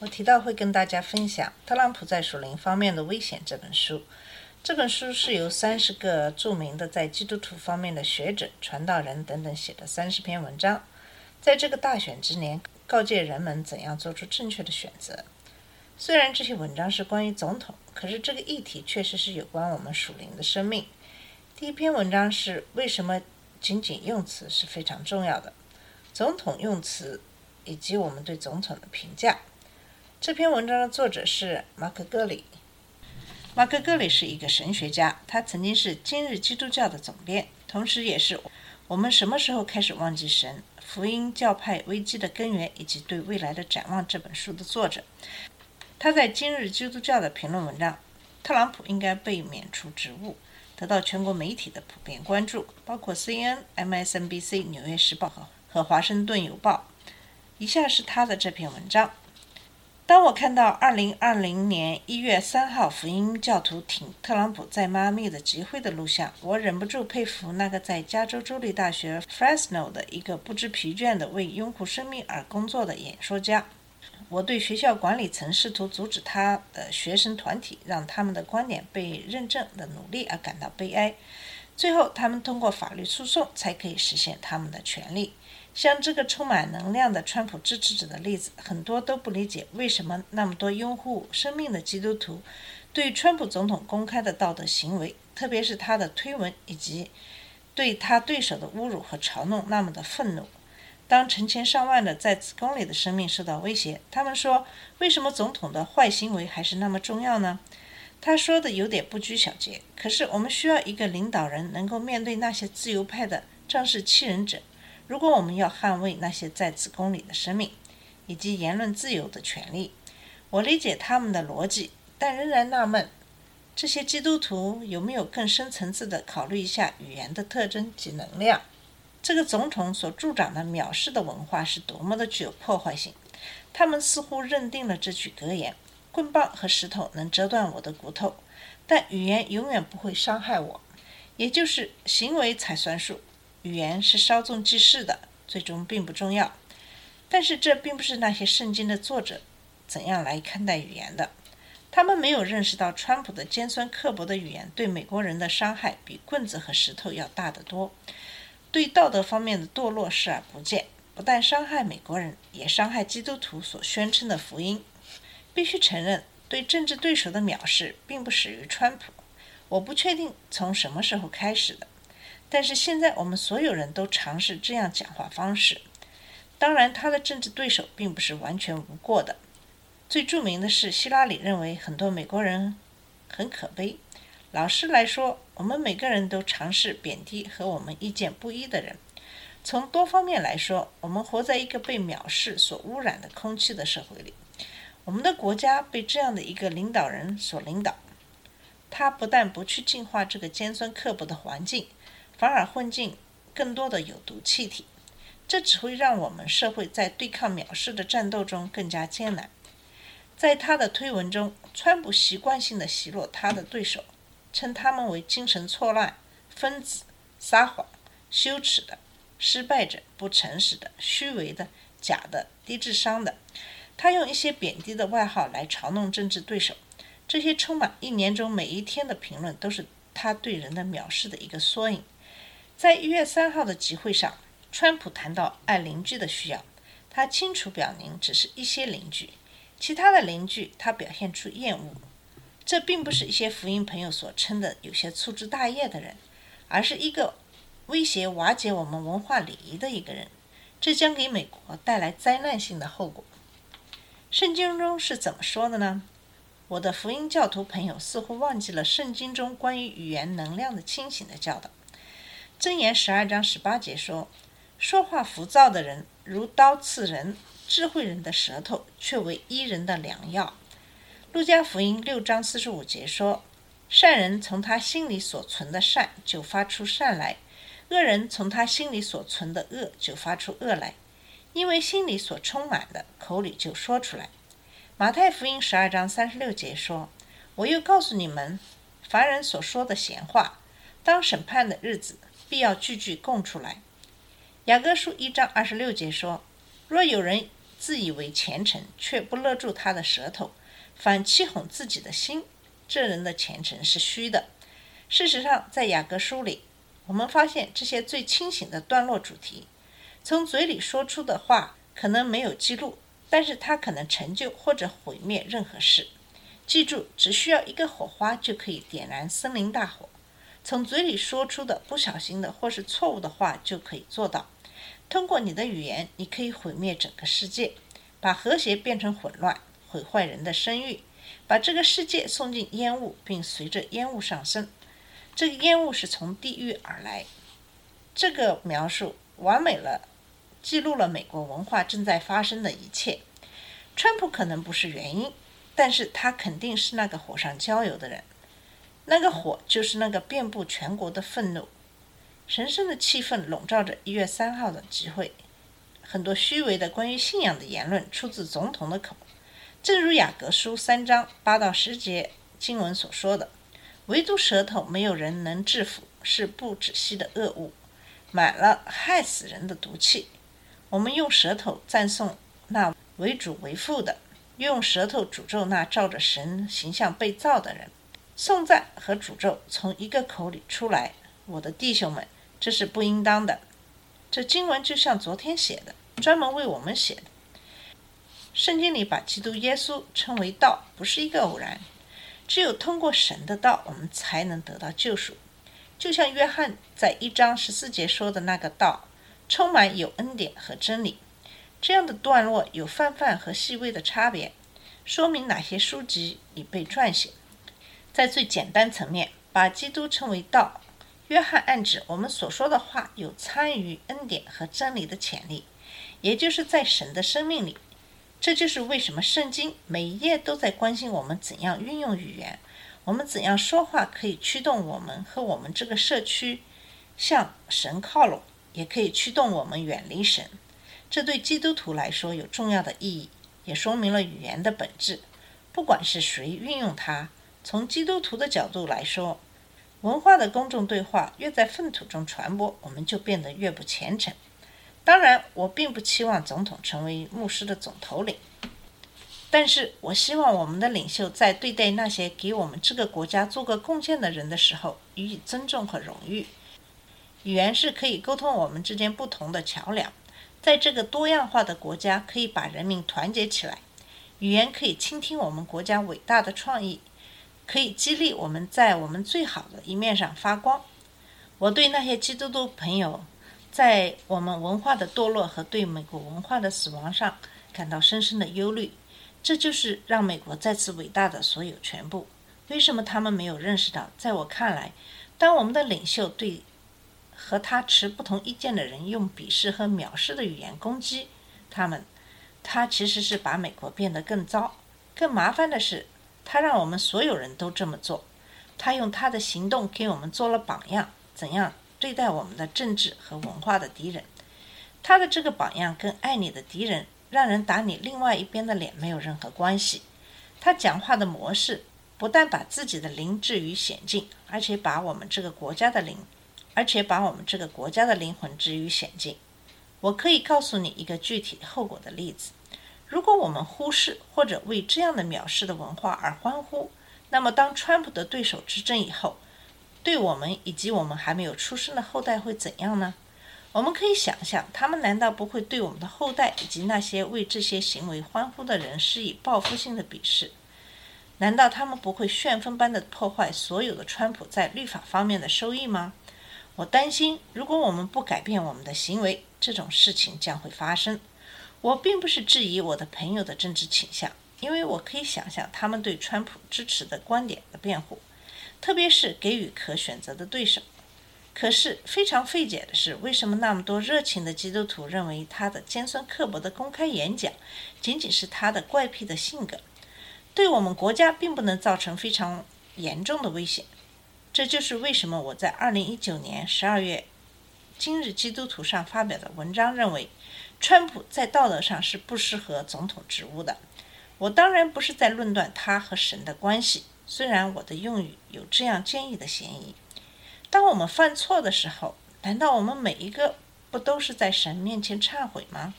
我提到会跟大家分享《特朗普在属灵方面的危险》这本书。这本书是由三十个著名的在基督徒方面的学者、传道人等等写的三十篇文章，在这个大选之年，告诫人们怎样做出正确的选择。虽然这些文章是关于总统，可是这个议题确实是有关我们属灵的生命。第一篇文章是为什么仅仅用词是非常重要的。总统用词以及我们对总统的评价。这篇文章的作者是马克·格里。马克·格里是一个神学家，他曾经是《今日基督教》的总编，同时也是《我们什么时候开始忘记神》《福音教派危机的根源以及对未来的展望》这本书的作者。他在《今日基督教》的评论文章《特朗普应该被免除职务》得到全国媒体的普遍关注，包括 CNN、MSNBC、《纽约时报》和《华盛顿邮报》。以下是他的这篇文章。当我看到2020年1月3号福音教徒挺特朗普在迈阿密的集会的录像，我忍不住佩服那个在加州州立大学 Fresno 的一个不知疲倦的为拥护生命而工作的演说家。我对学校管理层试图阻止他的学生团体让他们的观点被认证的努力而感到悲哀。最后，他们通过法律诉讼才可以实现他们的权利。像这个充满能量的川普支持者的例子，很多都不理解为什么那么多拥护生命的基督徒对川普总统公开的道德行为，特别是他的推文以及对他对手的侮辱和嘲弄那么的愤怒。当成千上万的在子宫里的生命受到威胁，他们说：“为什么总统的坏行为还是那么重要呢？”他说的有点不拘小节，可是我们需要一个领导人能够面对那些自由派的仗势欺人者。如果我们要捍卫那些在子宫里的生命，以及言论自由的权利，我理解他们的逻辑，但仍然纳闷：这些基督徒有没有更深层次地考虑一下语言的特征及能量？这个总统所助长的藐视的文化是多么的具有破坏性！他们似乎认定了这句格言：“棍棒和石头能折断我的骨头，但语言永远不会伤害我。”也就是行为才算数。语言是稍纵即逝的，最终并不重要。但是这并不是那些圣经的作者怎样来看待语言的。他们没有认识到川普的尖酸刻薄的语言对美国人的伤害比棍子和石头要大得多，对道德方面的堕落视而不见，不但伤害美国人，也伤害基督徒所宣称的福音。必须承认，对政治对手的藐视并不始于川普。我不确定从什么时候开始的。但是现在我们所有人都尝试这样讲话方式。当然，他的政治对手并不是完全无过的。最著名的是，希拉里认为很多美国人很可悲。老实来说，我们每个人都尝试贬低和我们意见不一的人。从多方面来说，我们活在一个被藐视所污染的空气的社会里。我们的国家被这样的一个领导人所领导。他不但不去净化这个尖酸刻薄的环境。反而混进更多的有毒气体，这只会让我们社会在对抗藐视的战斗中更加艰难。在他的推文中，川普习惯性的奚落他的对手，称他们为精神错乱、疯子、撒谎、羞耻的、失败者、不诚实的、虚伪的、假的、低智商的。他用一些贬低的外号来嘲弄政治对手。这些充满一年中每一天的评论，都是他对人的藐视的一个缩影。在一月三号的集会上，川普谈到爱邻居的需要。他清楚表明，只是一些邻居，其他的邻居他表现出厌恶。这并不是一些福音朋友所称的有些粗枝大叶的人，而是一个威胁瓦解我们文化礼仪的一个人。这将给美国带来灾难性的后果。圣经中是怎么说的呢？我的福音教徒朋友似乎忘记了圣经中关于语言能量的清醒的教导。箴言十二章十八节说：“说话浮躁的人如刀刺人，智慧人的舌头却为医人的良药。路加福音六章四十五节说：“善人从他心里所存的善就发出善来，恶人从他心里所存的恶就发出恶来，因为心里所充满的，口里就说出来。”马太福音十二章三十六节说：“我又告诉你们，凡人所说的闲话，当审判的日子，必要句句供出来。”雅各书一章二十六节说：“若有人自以为虔诚，却不勒住他的舌头，反欺哄自己的心，这人的虔诚是虚的。”事实上，在雅各书里，我们发现这些最清醒的段落主题，从嘴里说出的话可能没有记录，但是它可能成就或者毁灭任何事。记住，只需要一个火花就可以点燃森林大火。从嘴里说出的不小心的或是错误的话就可以做到。通过你的语言，你可以毁灭整个世界，把和谐变成混乱，毁坏人的声誉，把这个世界送进烟雾，并随着烟雾上升。这个烟雾是从地狱而来。这个描述完美了，记录了美国文化正在发生的一切。川普可能不是原因，但是他肯定是那个火上浇油的人。那个火就是那个遍布全国的愤怒。神圣的气氛笼罩着一月三号的集会，很多虚伪的关于信仰的言论出自总统的口，正如雅各书三章八到十节经文所说的：“唯独舌头没有人能制服，是不止息的恶物，满了害死人的毒气。”我们用舌头赞颂那为主为父的，用舌头诅咒那照着神形象被造的人。颂赞和诅咒从一个口里出来，我的弟兄们。这是不应当的。这经文就像昨天写的，专门为我们写的。圣经里把基督耶稣称为道，不是一个偶然。只有通过神的道，我们才能得到救赎。就像约翰在一章十四节说的那个道，充满有恩典和真理。这样的段落有泛泛和细微的差别，说明哪些书籍已被撰写。在最简单层面，把基督称为道。约翰暗指我们所说的话有参与恩典和真理的潜力，也就是在神的生命里。这就是为什么圣经每一页都在关心我们怎样运用语言，我们怎样说话可以驱动我们和我们这个社区向神靠拢，也可以驱动我们远离神。这对基督徒来说有重要的意义，也说明了语言的本质。不管是谁运用它，从基督徒的角度来说。文化的公众对话越在粪土中传播，我们就变得越不虔诚。当然，我并不期望总统成为牧师的总头领，但是我希望我们的领袖在对待那些给我们这个国家做过贡献的人的时候，予以尊重和荣誉。语言是可以沟通我们之间不同的桥梁，在这个多样化的国家，可以把人民团结起来。语言可以倾听我们国家伟大的创意。可以激励我们在我们最好的一面上发光。我对那些基督徒朋友在我们文化的堕落和对美国文化的死亡上感到深深的忧虑。这就是让美国再次伟大的所有全部。为什么他们没有认识到？在我看来，当我们的领袖对和他持不同意见的人用鄙视和藐视的语言攻击他们，他其实是把美国变得更糟。更麻烦的是。他让我们所有人都这么做，他用他的行动给我们做了榜样，怎样对待我们的政治和文化的敌人。他的这个榜样跟爱你的敌人让人打你另外一边的脸没有任何关系。他讲话的模式不但把自己的灵置于险境，而且把我们这个国家的灵，而且把我们这个国家的灵魂置于险境。我可以告诉你一个具体后果的例子。如果我们忽视或者为这样的藐视的文化而欢呼，那么当川普的对手执政以后，对我们以及我们还没有出生的后代会怎样呢？我们可以想象，他们难道不会对我们的后代以及那些为这些行为欢呼的人施以报复性的鄙视？难道他们不会旋风般的破坏所有的川普在律法方面的收益吗？我担心，如果我们不改变我们的行为，这种事情将会发生。我并不是质疑我的朋友的政治倾向，因为我可以想象他们对川普支持的观点的辩护，特别是给予可选择的对手。可是非常费解的是，为什么那么多热情的基督徒认为他的尖酸刻薄的公开演讲仅仅是他的怪癖的性格，对我们国家并不能造成非常严重的危险？这就是为什么我在二零一九年十二月《今日基督徒》上发表的文章认为，川普在道德上是不适合总统职务的。我当然不是在论断他和神的关系，虽然我的用语有这样建议的嫌疑。当我们犯错的时候，难道我们每一个不都是在神面前忏悔吗？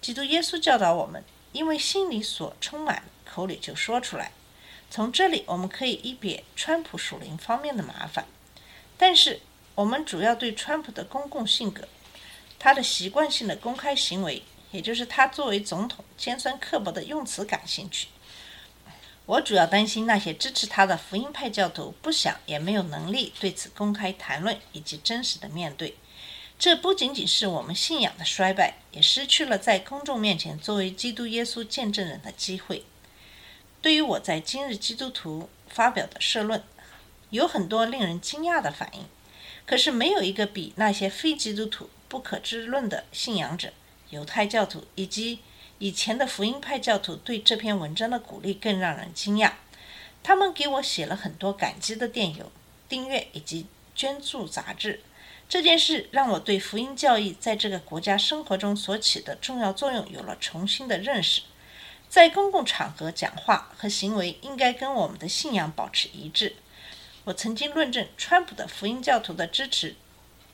基督耶稣教导我们，因为心里所充满，口里就说出来。从这里，我们可以一别川普属灵方面的麻烦，但是我们主要对川普的公共性格，他的习惯性的公开行为，也就是他作为总统尖酸刻薄的用词感兴趣。我主要担心那些支持他的福音派教徒不想也没有能力对此公开谈论以及真实的面对。这不仅仅是我们信仰的衰败，也失去了在公众面前作为基督耶稣见证人的机会。对于我在今日基督徒发表的社论，有很多令人惊讶的反应。可是没有一个比那些非基督徒不可知论的信仰者、犹太教徒以及以前的福音派教徒对这篇文章的鼓励更让人惊讶。他们给我写了很多感激的电邮、订阅以及捐助杂志。这件事让我对福音教义在这个国家生活中所起的重要作用有了重新的认识。在公共场合讲话和行为应该跟我们的信仰保持一致。我曾经论证，川普的福音教徒的支持，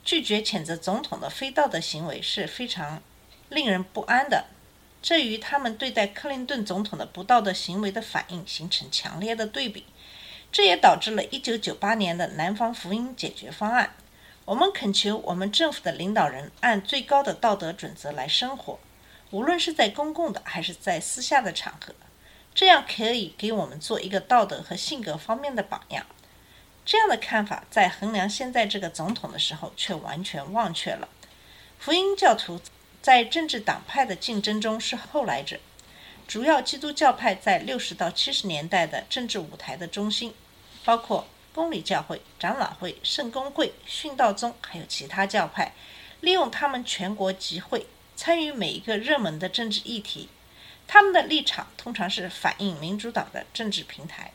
拒绝谴责总统的非道德行为是非常令人不安的。这与他们对待克林顿总统的不道德行为的反应形成强烈的对比。这也导致了1998年的南方福音解决方案。我们恳求我们政府的领导人按最高的道德准则来生活。无论是在公共的还是在私下的场合，这样可以给我们做一个道德和性格方面的榜样。这样的看法在衡量现在这个总统的时候却完全忘却了。福音教徒在政治党派的竞争中是后来者，主要基督教派在六十到七十年代的政治舞台的中心，包括公理教会、长老会、圣公会、殉道宗，还有其他教派，利用他们全国集会。参与每一个热门的政治议题，他们的立场通常是反映民主党的政治平台。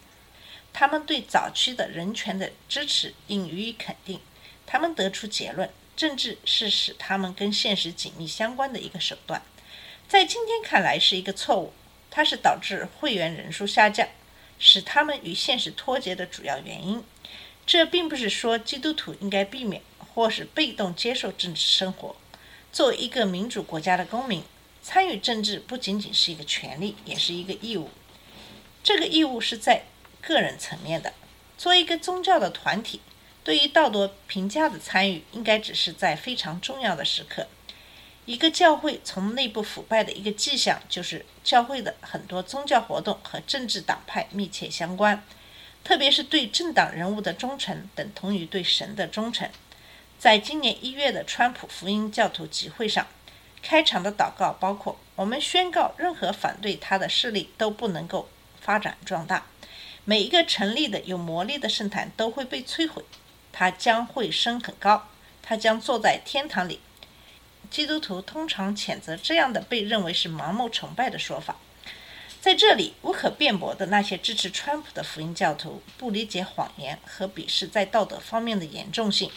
他们对早期的人权的支持应予以肯定。他们得出结论：政治是使他们跟现实紧密相关的一个手段。在今天看来是一个错误，它是导致会员人数下降，使他们与现实脱节的主要原因。这并不是说基督徒应该避免或是被动接受政治生活。作为一个民主国家的公民，参与政治不仅仅是一个权利，也是一个义务。这个义务是在个人层面的。作为一个宗教的团体，对于道德评价的参与，应该只是在非常重要的时刻。一个教会从内部腐败的一个迹象，就是教会的很多宗教活动和政治党派密切相关，特别是对政党人物的忠诚，等同于对神的忠诚。在今年一月的川普福音教徒集会上，开场的祷告包括：“我们宣告，任何反对他的势力都不能够发展壮大。每一个成立的有魔力的圣坛都会被摧毁，他将会升很高，他将坐在天堂里。”基督徒通常谴责这样的被认为是盲目崇拜的说法。在这里，无可辩驳的那些支持川普的福音教徒不理解谎言和鄙视在道德方面的严重性。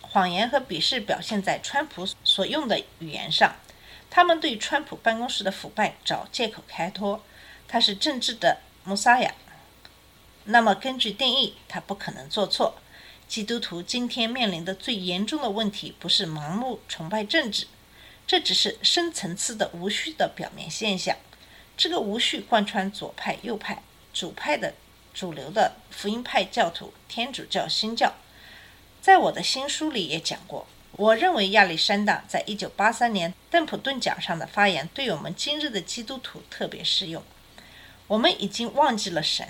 谎言和鄙视表现在川普所用的语言上。他们对川普办公室的腐败找借口开脱，他是政治的穆萨亚。那么根据定义，他不可能做错。基督徒今天面临的最严重的问题不是盲目崇拜政治，这只是深层次的无序的表面现象。这个无序贯穿左派、右派、主派的主流的福音派教徒、天主教、新教。在我的新书里也讲过，我认为亚历山大在一九八三年邓普顿奖上的发言对我们今日的基督徒特别适用。我们已经忘记了神。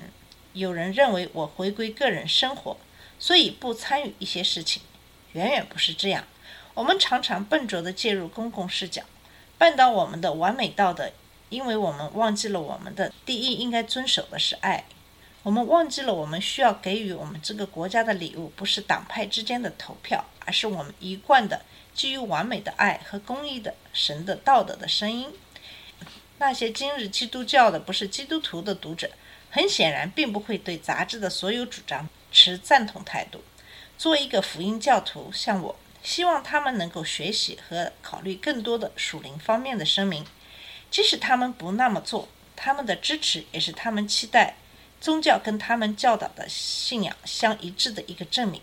有人认为我回归个人生活，所以不参与一些事情，远远不是这样。我们常常笨拙地介入公共视角，绊倒我们的完美道德，因为我们忘记了我们的第一应该遵守的是爱。我们忘记了，我们需要给予我们这个国家的礼物，不是党派之间的投票，而是我们一贯的基于完美的爱和公义的神的道德的声音。那些今日基督教的不是基督徒的读者，很显然并不会对杂志的所有主张持赞同态度。作为一个福音教徒，像我，希望他们能够学习和考虑更多的属灵方面的声明。即使他们不那么做，他们的支持也是他们期待。宗教跟他们教导的信仰相一致的一个证明。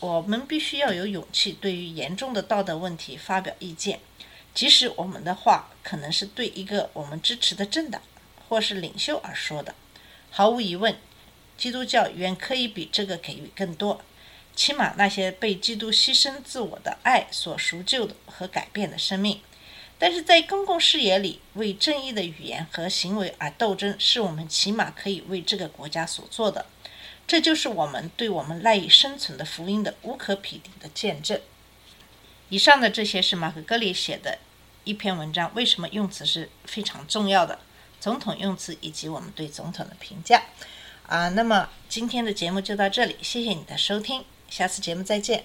我们必须要有勇气，对于严重的道德问题发表意见，即使我们的话可能是对一个我们支持的政党或是领袖而说的。毫无疑问，基督教远可以比这个给予更多。起码那些被基督牺牲自我的爱所赎救的和改变的生命。但是在公共视野里，为正义的语言和行为而斗争，是我们起码可以为这个国家所做的。这就是我们对我们赖以生存的福音的无可匹敌的见证。以上的这些是马克·格里写的一篇文章，为什么用词是非常重要的？总统用词以及我们对总统的评价。啊，那么今天的节目就到这里，谢谢你的收听，下次节目再见。